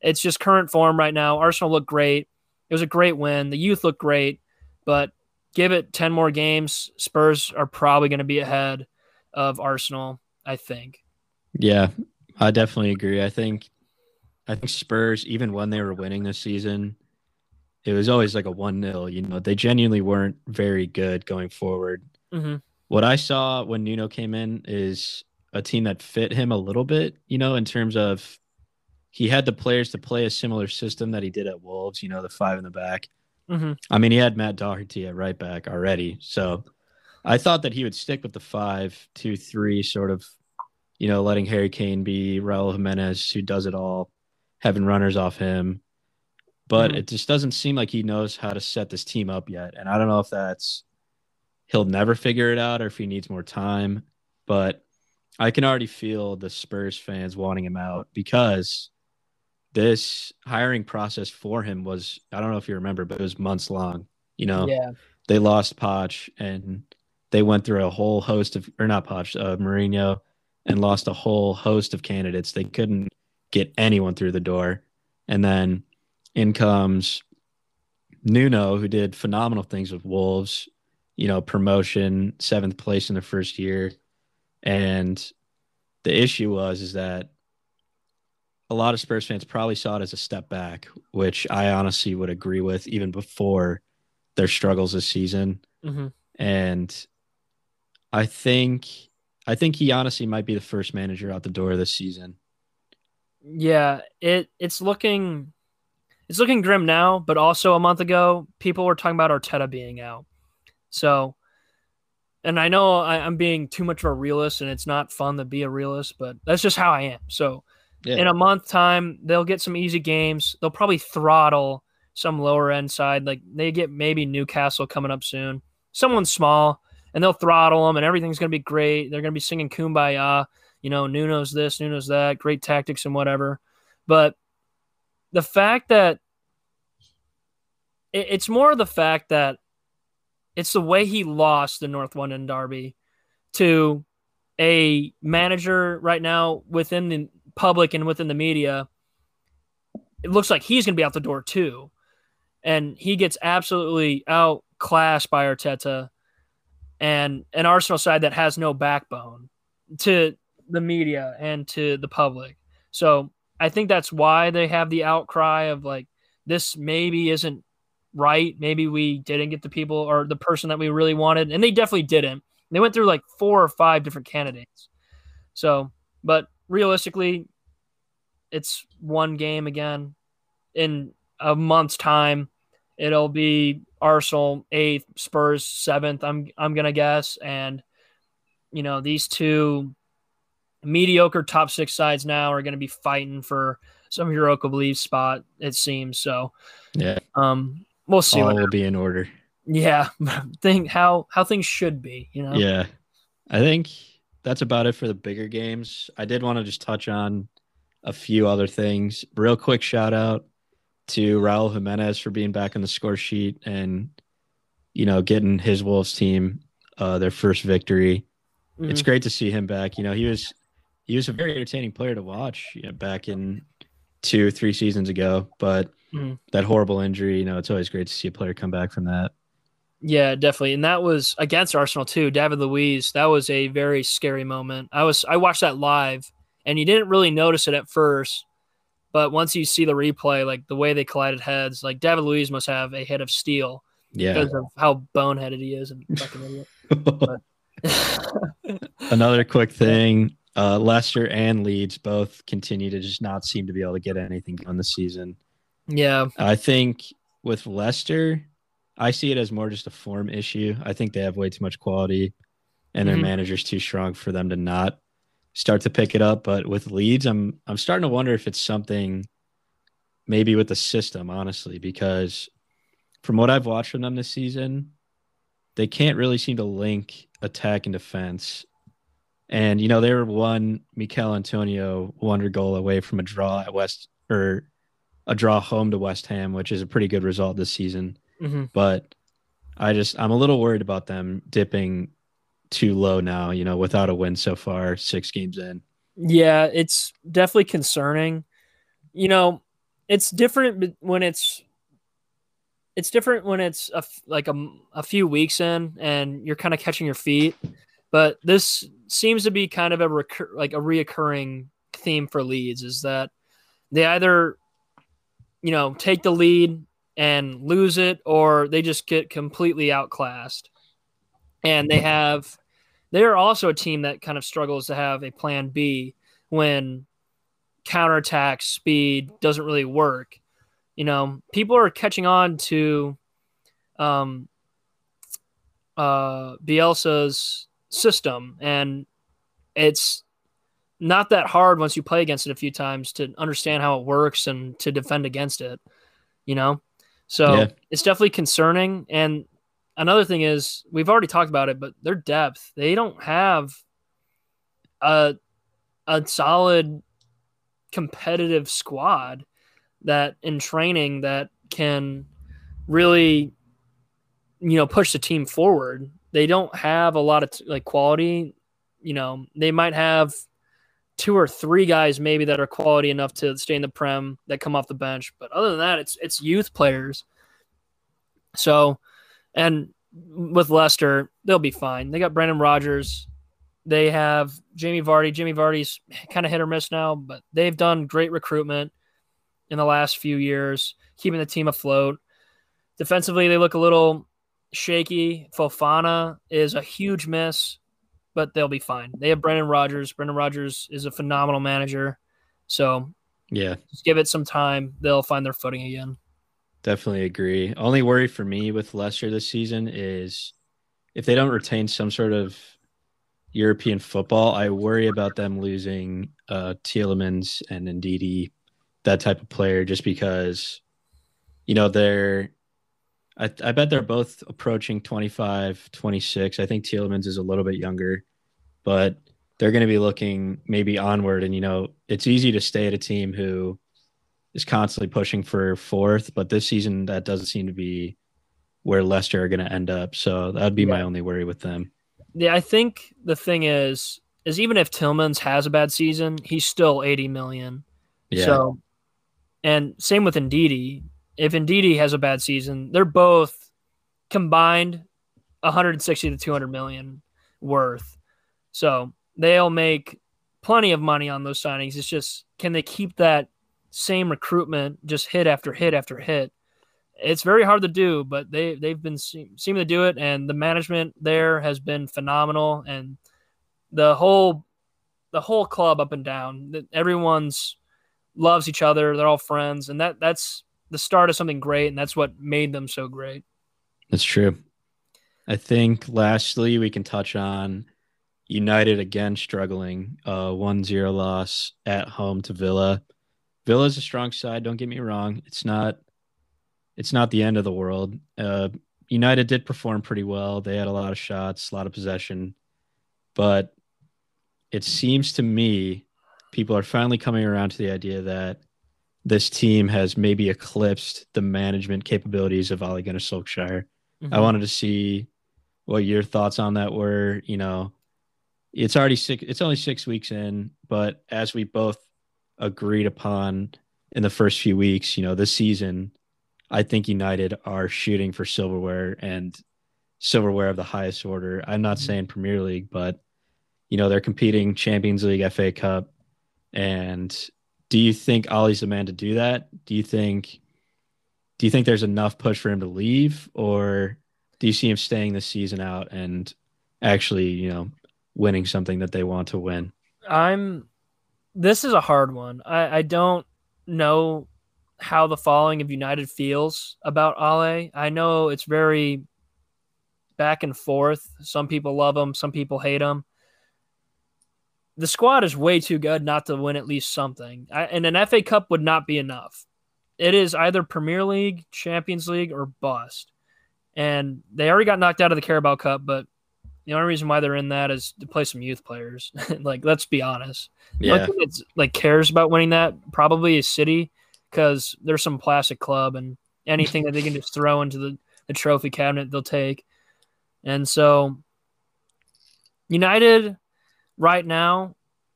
It's just current form right now. Arsenal looked great. It was a great win. The youth looked great, but give it 10 more games, Spurs are probably going to be ahead of Arsenal, I think. Yeah, I definitely agree. I think I think Spurs even when they were winning this season, it was always like a 1 0. You know, they genuinely weren't very good going forward. Mm-hmm. What I saw when Nuno came in is a team that fit him a little bit, you know, in terms of he had the players to play a similar system that he did at Wolves, you know, the five in the back. Mm-hmm. I mean, he had Matt Doherty at right back already. So I thought that he would stick with the five, two, three, sort of, you know, letting Harry Kane be Raul Jimenez, who does it all, having runners off him but mm-hmm. it just doesn't seem like he knows how to set this team up yet. And I don't know if that's he'll never figure it out or if he needs more time. But I can already feel the Spurs fans wanting him out because this hiring process for him was I don't know if you remember, but it was months long. You know, yeah, they lost Poch and they went through a whole host of or not Poch, uh, Mourinho, and lost a whole host of candidates. They couldn't get anyone through the door, and then in comes Nuno, who did phenomenal things with Wolves, you know, promotion, seventh place in the first year. And the issue was is that a lot of Spurs fans probably saw it as a step back, which I honestly would agree with even before their struggles this season. Mm-hmm. And I think I think he honestly might be the first manager out the door this season. Yeah, it it's looking it's looking grim now, but also a month ago, people were talking about Arteta being out. So, and I know I, am being too much of a realist, and it's not fun to be a realist, but that's just how I am. So, yeah. in a month time, they'll get some easy games. They'll probably throttle some lower end side, like they get maybe Newcastle coming up soon, someone small, and they'll throttle them, and everything's gonna be great. They're gonna be singing "Kumbaya," you know, Nuno's this, Nuno's that, great tactics and whatever. But the fact that it, it's more the fact that it's the way he lost the North London Derby to a manager right now within the public and within the media. It looks like he's going to be out the door too. And he gets absolutely outclassed by Arteta and an Arsenal side that has no backbone to the media and to the public. So I think that's why they have the outcry of like this maybe isn't right. Maybe we didn't get the people or the person that we really wanted, and they definitely didn't. They went through like four or five different candidates. So, but realistically, it's one game again in a month's time. It'll be Arsenal eighth, Spurs seventh. I'm I'm gonna guess, and you know these two mediocre top six sides now are going to be fighting for some Europa League spot. It seems so. Yeah. Um, we'll see. All will be in order. Yeah, think how how things should be. You know. Yeah, I think that's about it for the bigger games. I did want to just touch on a few other things. Real quick shout out to Raul Jimenez for being back on the score sheet and you know getting his Wolves team uh, their first victory. Mm-hmm. It's great to see him back. You know, he was he was a very entertaining player to watch you know, back in two, three seasons ago. But mm-hmm. that horrible injury, you know, it's always great to see a player come back from that. Yeah, definitely. And that was against Arsenal too. David Luiz, that was a very scary moment. I was I watched that live and you didn't really notice it at first, but once you see the replay, like the way they collided heads, like David Luiz must have a head of steel. Yeah. Because of how boneheaded he is and fucking idiot. Another quick thing. Uh, Leicester and Leeds both continue to just not seem to be able to get anything done this season. Yeah. I think with Leicester, I see it as more just a form issue. I think they have way too much quality and their mm-hmm. manager's too strong for them to not start to pick it up. But with Leeds, I'm I'm starting to wonder if it's something maybe with the system, honestly, because from what I've watched from them this season, they can't really seem to link attack and defense. And you know, they were one Michail Antonio wonder goal away from a draw at West or a draw home to West Ham, which is a pretty good result this season. Mm-hmm. But I just I'm a little worried about them dipping too low now, you know, without a win so far, six games in. Yeah, it's definitely concerning. You know, it's different when it's it's different when it's a, like a, a few weeks in and you're kind of catching your feet. But this seems to be kind of a recur, like a reoccurring theme for Leeds is that they either you know take the lead and lose it, or they just get completely outclassed. And they have, they are also a team that kind of struggles to have a plan B when counterattack speed doesn't really work. You know, people are catching on to um, uh, Bielsa's system, and it's not that hard once you play against it a few times to understand how it works and to defend against it. You know, so yeah. it's definitely concerning. And another thing is we've already talked about it, but their depth, they don't have a a solid competitive squad that in training that can really you know push the team forward. They don't have a lot of like quality, you know, they might have two or three guys maybe that are quality enough to stay in the prem that come off the bench. But other than that, it's it's youth players. So, and with Leicester, they'll be fine. They got Brendan Rodgers. They have Jamie Vardy. Jamie Vardy's kind of hit or miss now, but they've done great recruitment in the last few years, keeping the team afloat. Defensively, they look a little shaky. Fofana is a huge miss but they'll be fine. They have Brendan Rodgers. Brendan Rodgers is a phenomenal manager. So yeah, just give it some time. They'll find their footing again. Definitely agree. Only worry for me with Leicester this season is if they don't retain some sort of European football, I worry about them losing uh Tielemans and Ndidi, that type of player, just because you know they're I, I bet they're both approaching 25, 26. I think Tielemans is a little bit younger, but they're going to be looking maybe onward. And, you know, it's easy to stay at a team who is constantly pushing for fourth, but this season that doesn't seem to be where Leicester are going to end up. So that would be yeah. my only worry with them. Yeah, I think the thing is, is even if Tielemans has a bad season, he's still 80 million. Yeah. So, and same with Ndidi if Ndidi has a bad season, they're both combined 160 to 200 million worth. So they'll make plenty of money on those signings. It's just can they keep that same recruitment just hit after hit after hit? It's very hard to do, but they they've been seem, seeming to do it, and the management there has been phenomenal, and the whole the whole club up and down. Everyone's loves each other. They're all friends, and that that's the start of something great, and that's what made them so great. That's true. I think lastly we can touch on United again struggling. Uh 1-0 loss at home to Villa. Villa's a strong side, don't get me wrong. It's not it's not the end of the world. Uh United did perform pretty well. They had a lot of shots, a lot of possession. But it seems to me people are finally coming around to the idea that this team has maybe eclipsed the management capabilities of Ole Gunnar Solskjaer. Mm-hmm. I wanted to see what your thoughts on that were. You know, it's already six. It's only six weeks in, but as we both agreed upon in the first few weeks, you know, this season, I think United are shooting for silverware and silverware of the highest order. I'm not mm-hmm. saying Premier League, but you know, they're competing Champions League, FA Cup, and do you think Ole's the man to do that? Do you think do you think there's enough push for him to leave or do you see him staying this season out and actually, you know, winning something that they want to win? I'm this is a hard one. I, I don't know how the following of United feels about Ole. I know it's very back and forth. Some people love him, some people hate him the squad is way too good not to win at least something. I, and an FA Cup would not be enough. It is either Premier League, Champions League, or bust. And they already got knocked out of the Carabao Cup, but the only reason why they're in that is to play some youth players. like, let's be honest. Yeah. That's, like cares about winning that probably is City because there's some plastic club and anything that they can just throw into the, the trophy cabinet they'll take. And so United right now,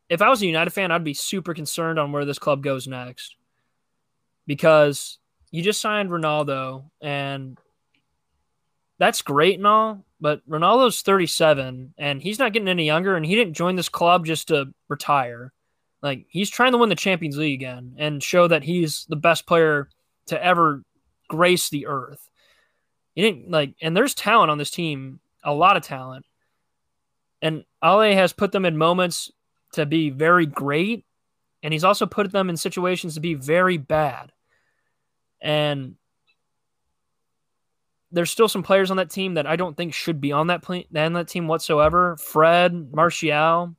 if I was a United fan, I'd be super concerned on where this club goes next because you just signed Ronaldo and that's great and all, but Ronaldo's 37 and he's not getting any younger and he didn't join this club just to retire. Like he's trying to win the Champions League again and show that he's the best player to ever grace the earth. He didn't like and there's talent on this team, a lot of talent. And Ole has put them in moments to be very great, and he's also put them in situations to be very bad. And there's still some players on that team that I don't think should be on that play, on that team whatsoever. Fred, Martial,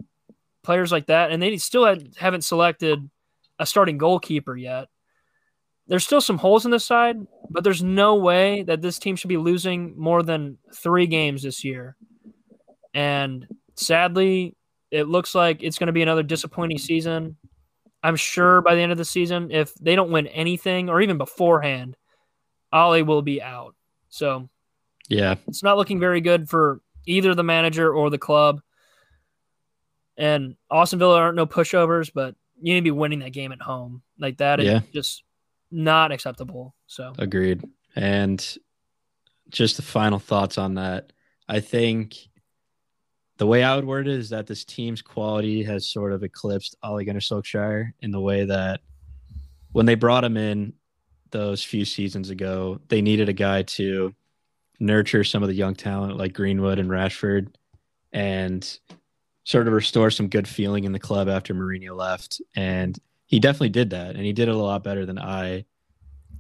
players like that, and they still had, haven't selected a starting goalkeeper yet. There's still some holes in this side, but there's no way that this team should be losing more than three games this year. And sadly, it looks like it's going to be another disappointing season. I'm sure by the end of the season, if they don't win anything or even beforehand, Ole will be out. So, yeah, it's not looking very good for either the manager or the club. And Aston Villa aren't no pushovers, but you need to be winning that game at home. Like that is yeah. just not acceptable. So, agreed. And just the final thoughts on that. I think the way I would word it is that this team's quality has sort of eclipsed Ole Gunnar Solskjaer in the way that when they brought him in those few seasons ago, they needed a guy to nurture some of the young talent like Greenwood and Rashford and sort of restore some good feeling in the club after Mourinho left. And he definitely did that. And he did it a lot better than I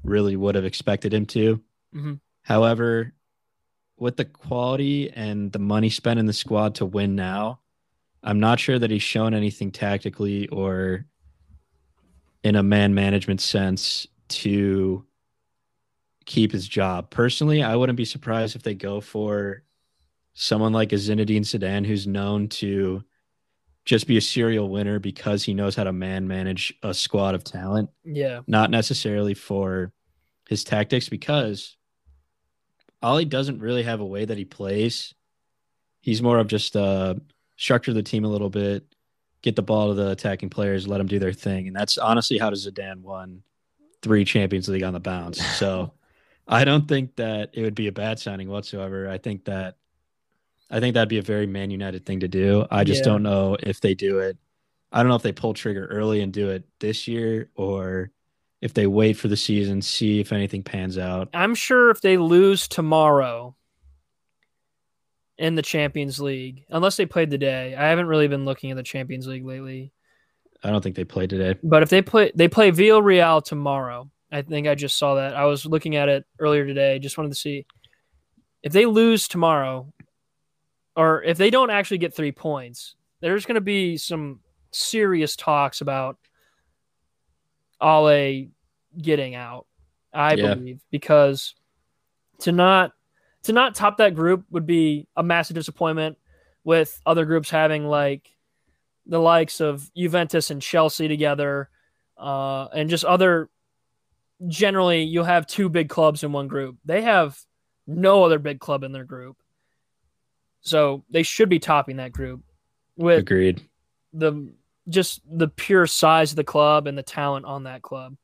really would have expected him to. Mm-hmm. However, with the quality and the money spent in the squad to win now, I'm not sure that he's shown anything tactically or in a man management sense to keep his job. Personally, I wouldn't be surprised if they go for someone like a Zinedine Zidane who's known to just be a serial winner because he knows how to man manage a squad of talent. Yeah. Not necessarily for his tactics because Ole doesn't really have a way that he plays. He's more of just uh, structure the team a little bit, get the ball to the attacking players, let them do their thing, and that's honestly how does Zidane won three Champions League on the bounce. So I don't think that it would be a bad signing whatsoever. I think that I think that'd be a very Man United thing to do. I just yeah. don't know if they do it. I don't know if they pull trigger early and do it this year or if they wait for the season, see if anything pans out. I'm sure if they lose tomorrow in the Champions League, unless they played today, I haven't really been looking at the Champions League lately. I don't think they played today. But if they play, they play Villarreal tomorrow. I think I just saw that. I was looking at it earlier today. Just wanted to see if they lose tomorrow, or if they don't actually get three points. There's going to be some serious talks about Ole getting out. I yeah. believe because to not to not top that group would be a massive disappointment with other groups having like the likes of Juventus and Chelsea together, uh, and just other. Generally, you'll have two big clubs in one group. They have no other big club in their group, so they should be topping that group. With Agreed. the just the pure size of the club and the talent on that club.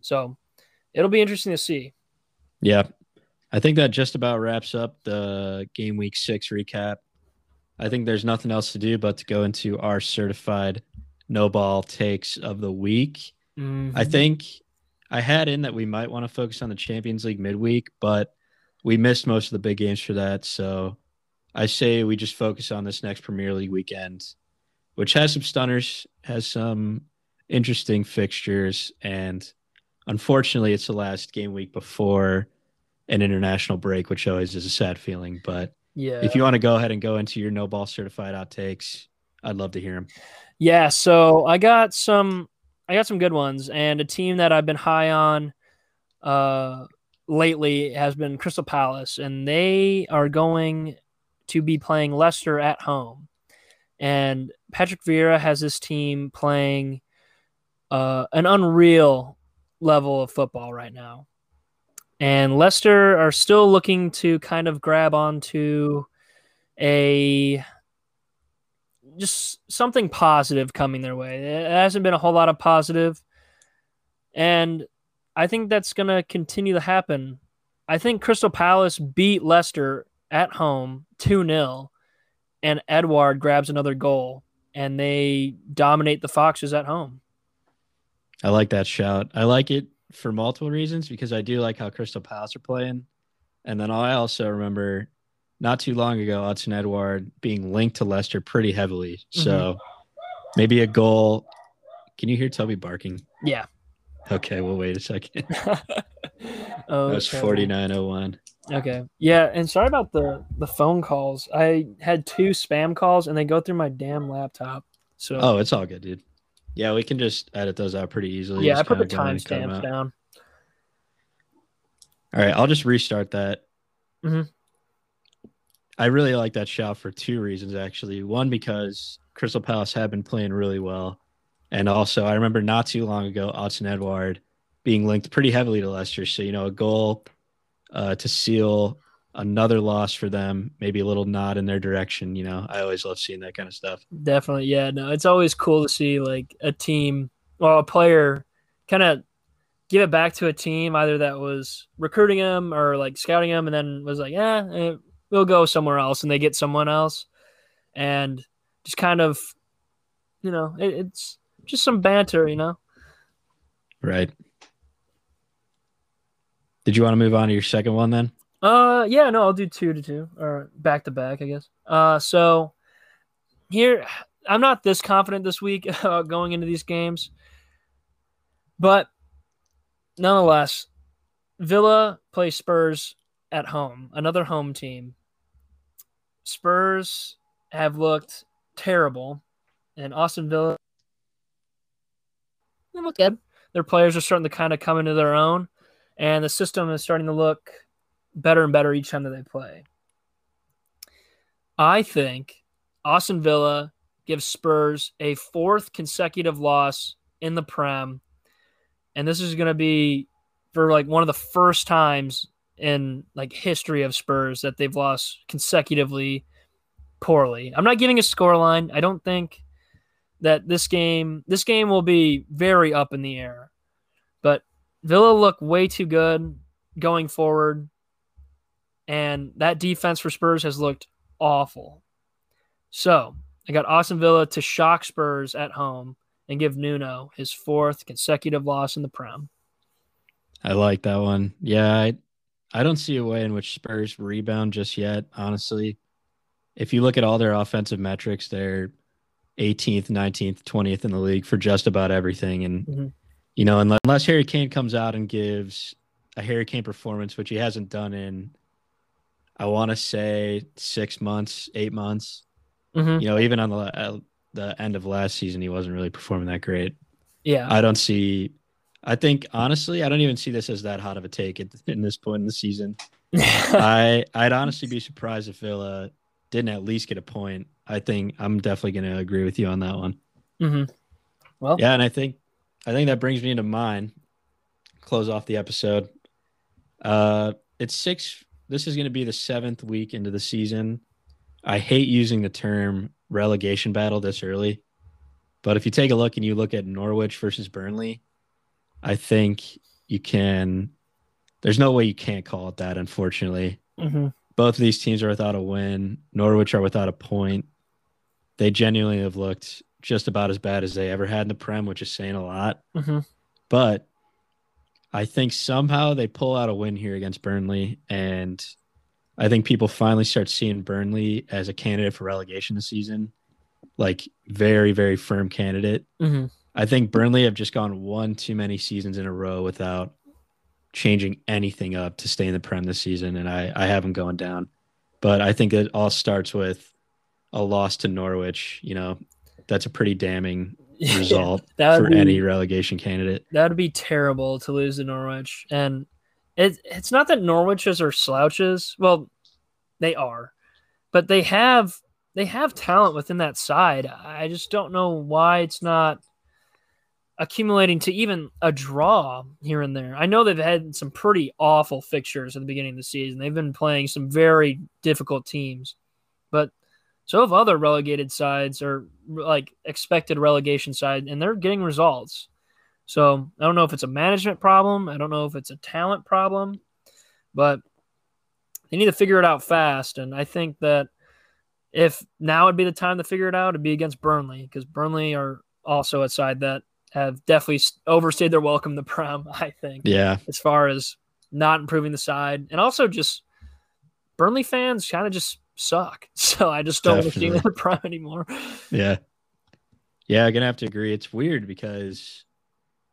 So it'll be interesting to see. Yeah. I think that just about wraps up the game week six recap. I think there's nothing else to do but to go into our certified no ball takes of the week. Mm-hmm. I think I had in that we might want to focus on the Champions League midweek, but we missed most of the big games for that. So I say we just focus on this next Premier League weekend, which has some stunners, has some interesting fixtures, and unfortunately, it's the last game week before an international break, which always is a sad feeling. But yeah. if you want to go ahead and go into your no ball certified outtakes, I'd love to hear them. Yeah, so I got some I got some good ones and a team that I've been high on uh lately has been Crystal Palace and they are going to be playing Leicester at home. And Patrick Vieira has this team playing uh an unreal level of football right now. And Leicester are still looking to kind of grab onto a just something positive coming their way. It hasn't been a whole lot of positive, and I think that's going to continue to happen. I think Crystal Palace beat Leicester at home 2 0, and Edouard grabs another goal, and they dominate the Foxes at home. I like that shout. I like it for multiple reasons because I do like how Crystal Palace are playing. And then I also remember not too long ago, Odsonne Edouard being linked to Leicester pretty heavily. Mm-hmm. So maybe a goal. Can you hear Toby barking? Yeah. Okay, we'll wait a second. oh, that was okay. 4901. Okay. Yeah, and sorry about the the phone calls. I had two spam calls and they go through my damn laptop. So Oh, it's all good, dude. Yeah, we can just edit those out pretty easily. yeah, I put the kinda go in and cut 'em timestamps down. All right, I'll just restart that. Mm-hmm. I really like that shot for two reasons, actually. One, because Crystal Palace have been playing really well. And also, I remember not too long ago, Odsonne Edouard being linked pretty heavily to Leicester. So, you know, a goal uh, to seal another loss for them, maybe a little nod in their direction. You know, I always love seeing that kind of stuff. Definitely. Yeah, no, it's always cool to see like a team well, a player kind of give it back to a team either that was recruiting him or like scouting him and then was like, yeah, eh, we'll go somewhere else and they get someone else and just kind of, you know, it, it's just some banter, you know? Right. Did you want to move on to your second one then? Uh, yeah, no, I'll do two to two or back to back, I guess. Uh, so here, I'm not this confident this week uh, going into these games, but nonetheless, Villa play Spurs at home, another home team. Spurs have looked terrible, and Aston Villa they look good. Their players are starting to kind of come into their own, and the system is starting to look better and better each time that they play. I think Aston Villa gives Spurs a fourth consecutive loss in the Prem, and this is going to be for like one of the first times in like history of Spurs that they've lost consecutively poorly. I'm not giving a score line. I don't think that this game this game will be very up in the air. Villa look way too good going forward and that defense for Spurs has looked awful. So, I got Aston Villa to shock Spurs at home and give Nuno his fourth consecutive loss in the Prem. I like that one. Yeah, I, I don't see a way in which Spurs rebound just yet, honestly. If you look at all their offensive metrics, they're 18th, 19th, 20th in the league for just about everything. And, Mhm. You know, unless, unless Harry Kane comes out and gives a Harry Kane performance, which he hasn't done in, I want to say six months, eight months. Mm-hmm. You know, even on the, uh, the end of last season, he wasn't really performing that great. Yeah. I don't see. I think honestly, I don't even see this as that hot of a take at in this point in the season. I I'd honestly be surprised if Villa didn't at least get a point. I think I'm definitely going to agree with you on that one. Mm-hmm. Well, Yeah, and I think I think that brings me into mine. Close off the episode. Uh it's six this is gonna be the seventh week into the season. I hate using the term relegation battle this early. But if you take a look and you look at Norwich versus Burnley, I think you can there's no way you can't call it that, unfortunately. mm-hmm. Both of these teams are without a win. Norwich are without a point. They genuinely have looked just about as bad as they ever had in the Prem, which is saying a lot. Mm-hmm. But I think somehow they pull out a win here against Burnley. And I think people finally start seeing Burnley as a candidate for relegation this season. Like very, very firm candidate. Mm-hmm. I think Burnley have just gone one too many seasons in a row without changing anything up to stay in the Prem this season. And I, I have them going down. But I think it all starts with a loss to Norwich. You know, that's a pretty damning result for be, any relegation candidate. That would be terrible to lose to Norwich, and it, it's not that Norwich's are slouches. Well, they are, but they have they have talent within that side. I just don't know why it's not accumulating to even a draw here and there. I know they've had some pretty awful fixtures at the beginning of the season. They've been playing some very difficult teams, but so have other relegated sides or like expected relegation side, and they're getting results. So I don't know if it's a management problem. I don't know if it's a talent problem, but they need to figure it out fast. And I think that if now would be the time to figure it out, it'd be against Burnley because Burnley are also a side that have definitely overstayed their welcome the Prem. I think, Yeah. as far as not improving the side, and also just Burnley fans kind of just suck. So I just don't want to see them Prem anymore. Yeah. Yeah, I'm gonna have to agree. It's weird because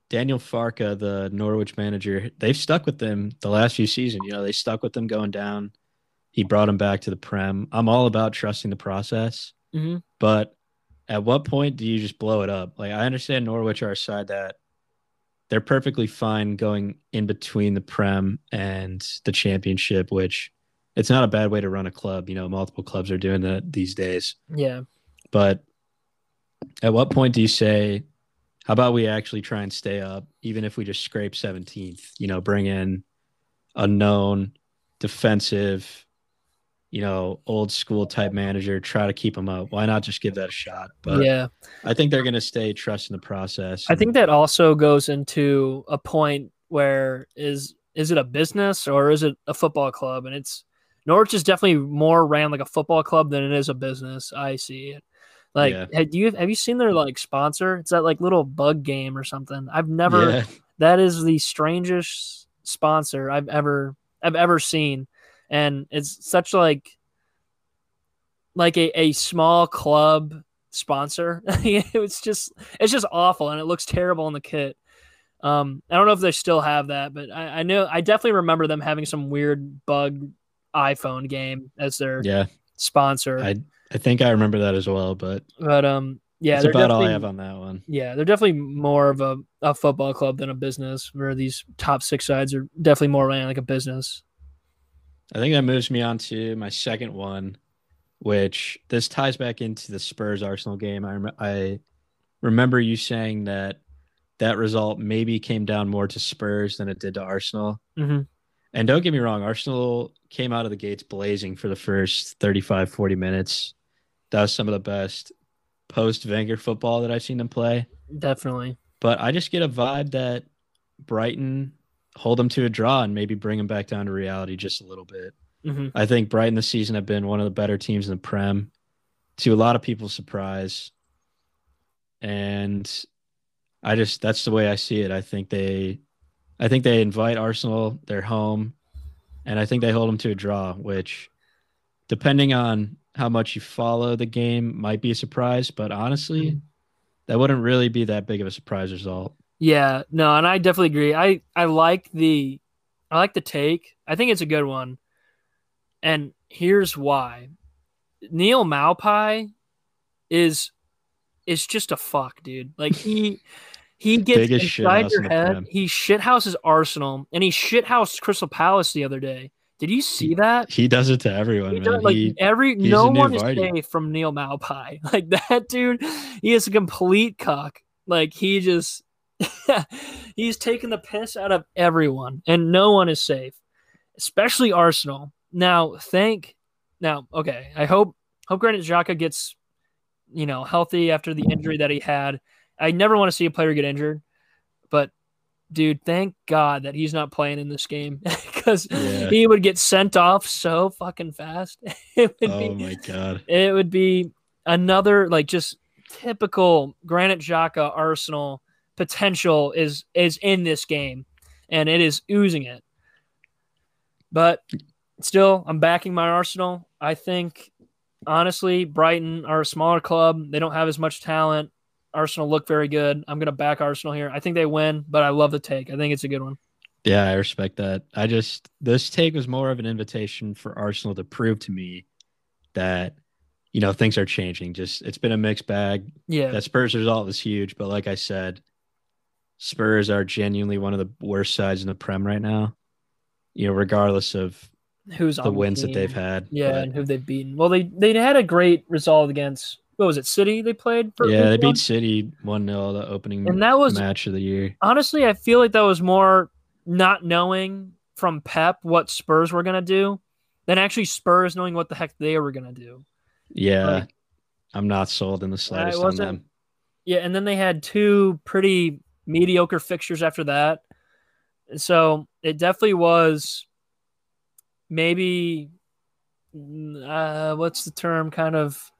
Daniel Farke, the Norwich manager, they've stuck with them the last few seasons. You know, they stuck with them going down. He brought them back to the Prem. I'm all about trusting the process, Mm-hmm. but at what point do you just blow it up? Like I understand Norwich are a side that they're perfectly fine going in between the Prem and the championship, which it's not a bad way to run a club. You know, multiple clubs are doing that these days. Yeah. But at what point do you say, how about we actually try and stay up, even if we just scrape 17th? You know, bring in a known defensive, you know, old school type manager, try to keep them up. Why not just give that a shot? But yeah. I think they're going to stay trusting the process. I think that also goes into a point where is is it a business or is it a football club? And it's Norwich is definitely more ran like a football club than it is a business. I see it. Like, Yeah. have you have you seen their like sponsor? It's that like little bug game or something. I've never. Yeah. That is the strangest sponsor I've ever I've ever seen, and it's such like like a, a small club sponsor. it's just it's just awful, and it looks terrible in the kit. Um, I don't know if they still have that, but I, I know I definitely remember them having some weird bug iPhone game as their Yeah. sponsor. I, I think I remember that as well, but but um, yeah, that's about all I have on that one. yeah, they're definitely more of a, a football club than a business. Where these top six sides are definitely more ran like a business. I think that moves me on to my second one, which this ties back into the Spurs Arsenal game. I rem- I remember you saying that that result maybe came down more to Spurs than it did to Arsenal. hmm And don't get me wrong, Arsenal came out of the gates blazing for the first 35, 40 minutes. That was some of the best post Wenger football that I've seen them play. Definitely. But I just get a vibe that Brighton hold them to a draw and maybe bring them back down to reality just a little bit. hmm I think Brighton this season have been one of the better teams in the Prem, to a lot of people's surprise. And I just that's the way I see it. I think they I think they invite Arsenal, they're home, and I think they hold them to a draw, which depending on how much you follow the game might be a surprise, but honestly, mm-hmm. that wouldn't really be that big of a surprise result. Yeah, no, and I definitely agree. I I like the I like the take. I think it's a good one. And here's why. Neal Maupay is is just a fuck, dude. Like he he gets Biggest inside your head. He shithouses Arsenal and he shithoused Crystal Palace the other day. Did you see that? He does it to everyone, He man. does- like He- every no one is safe from Neal Maupay. Like that dude, he is a complete cock. Like he just he's taking the piss out of everyone, and no one is safe, especially Arsenal. Now, thank now, okay. I hope hope Granit Xhaka gets you know healthy after the injury that he had. I never want to see a player get injured, but dude, thank God that he's not playing in this game because Yeah. he would get sent off so fucking fast. It would oh be my god. it would be another like just typical Granit Xhaka Arsenal potential is is in this game, and it is oozing it. But still, I'm backing my Arsenal. I think honestly, Brighton are a smaller club. They don't have as much talent. Arsenal look very good. I'm gonna back Arsenal here. I think they win, but I love the take. I think it's a good one. Yeah, I respect that. I just this take was more of an invitation for Arsenal to prove to me that you know things are changing. Just it's been a mixed bag. Yeah, That Spurs result was huge, but like I said, Spurs are genuinely one of the worst sides in the Prem right now. You know, regardless of who's on the wins that they've had. Yeah, But, and who they've beaten. Well, they they had a great result against what was it, City? They played. For yeah, they week one? beat City one 0 the opening and that was match of the year. honestly, I feel like that was more not knowing from Pep what Spurs were gonna do than actually Spurs knowing what the heck they were gonna do. Yeah, Like- I'm not sold in the slightest on them. Yeah, and then they had two pretty mediocre fixtures after that. So it definitely was maybe mm, uh, what's the term? Kind of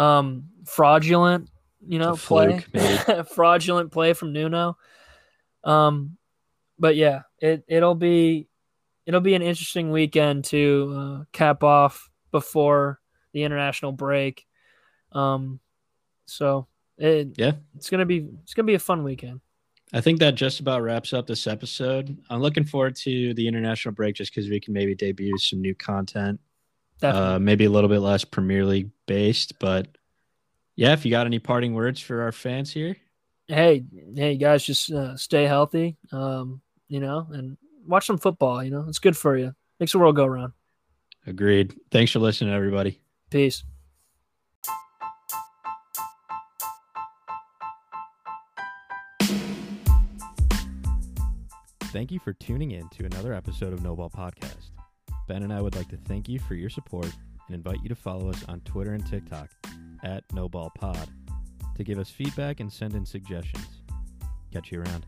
um, fraudulent, you know, play, fluke, fraudulent play from Nuno. Um, but yeah, it it'll be it'll be an interesting weekend to uh, cap off before the international break. Um, so it Yeah. it's gonna be it's gonna be a fun weekend. I think that just about wraps up this episode. I'm looking forward to the international break just because we can maybe debut some new content. Definitely. Uh, maybe a little bit less Premier League based, but yeah, if you got any parting words for our fans here, hey, hey guys, just uh, stay healthy. Um, you know, and watch some football. You know, it's good for you. Makes the world go round. agreed. Thanks for listening, everybody. Peace. Thank you for tuning in to another episode of No Ball Podcast. Ben and I would like to thank you for your support and invite you to follow us on Twitter and TikTok at NoBallPod to give us feedback and send in suggestions. Catch you around.